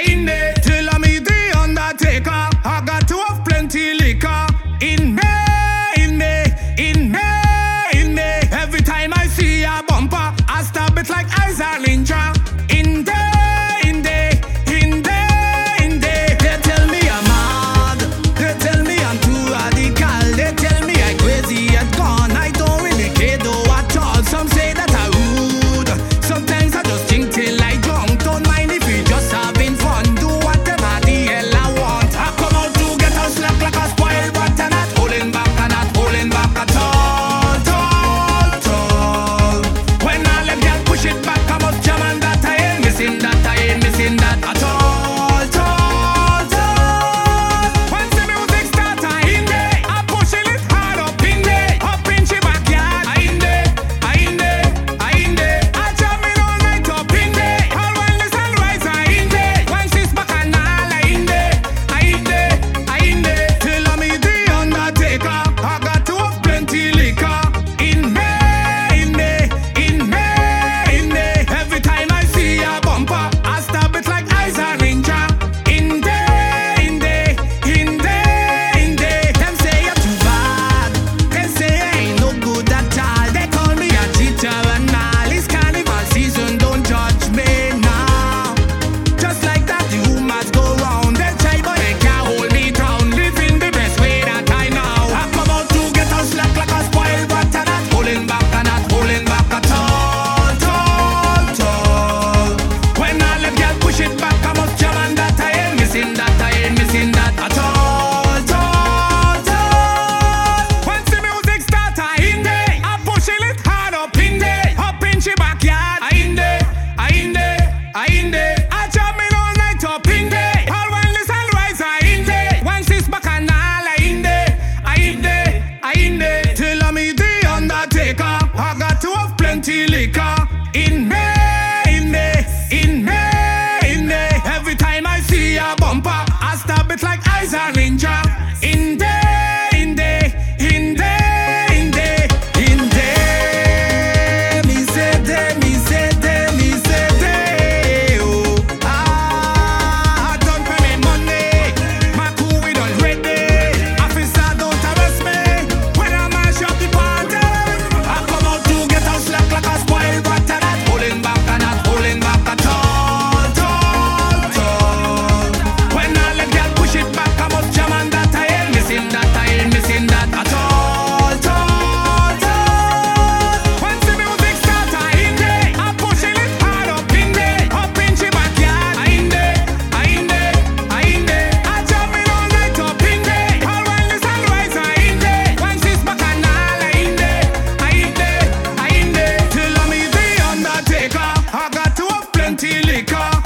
Ainda liquor